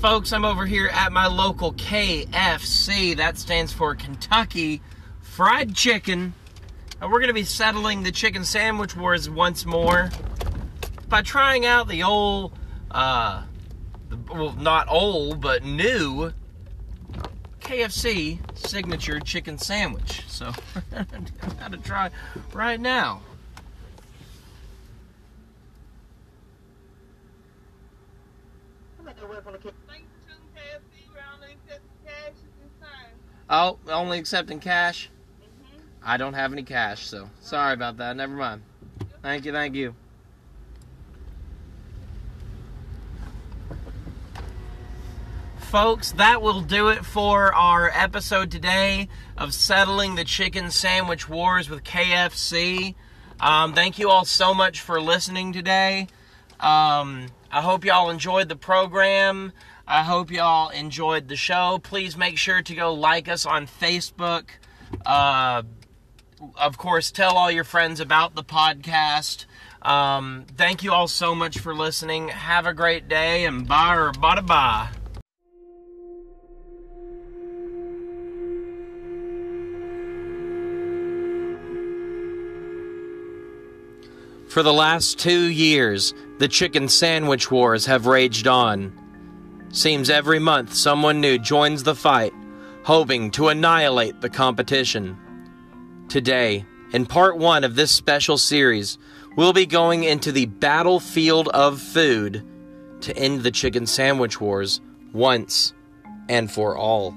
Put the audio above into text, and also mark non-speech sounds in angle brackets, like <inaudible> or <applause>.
Folks, I'm over here at my local KFC. That stands for Kentucky Fried Chicken. And we're going to be settling the chicken sandwich wars once more by trying out the old, uh, well, not old, but new KFC signature chicken sandwich. So, <laughs> I'm going to try right now. Oh, only accepting cash? I don't have any cash, so sorry about that. Never mind. Thank you, thank you. Folks, that will do it for our episode today of settling the chicken sandwich wars with KFC. Um, thank you all so much for listening today. Um, I hope y'all enjoyed the program. I hope y'all enjoyed the show. Please make sure to go like us on Facebook. Uh, of course, tell all your friends about the podcast. Um, thank you all so much for listening. Have a great day and bye or bye bye. For the last two years, the chicken sandwich wars have raged on. Seems every month someone new joins the fight, hoping to annihilate the competition. Today, in part one of this special series, we'll be going into the battlefield of food to end the chicken sandwich wars once and for all.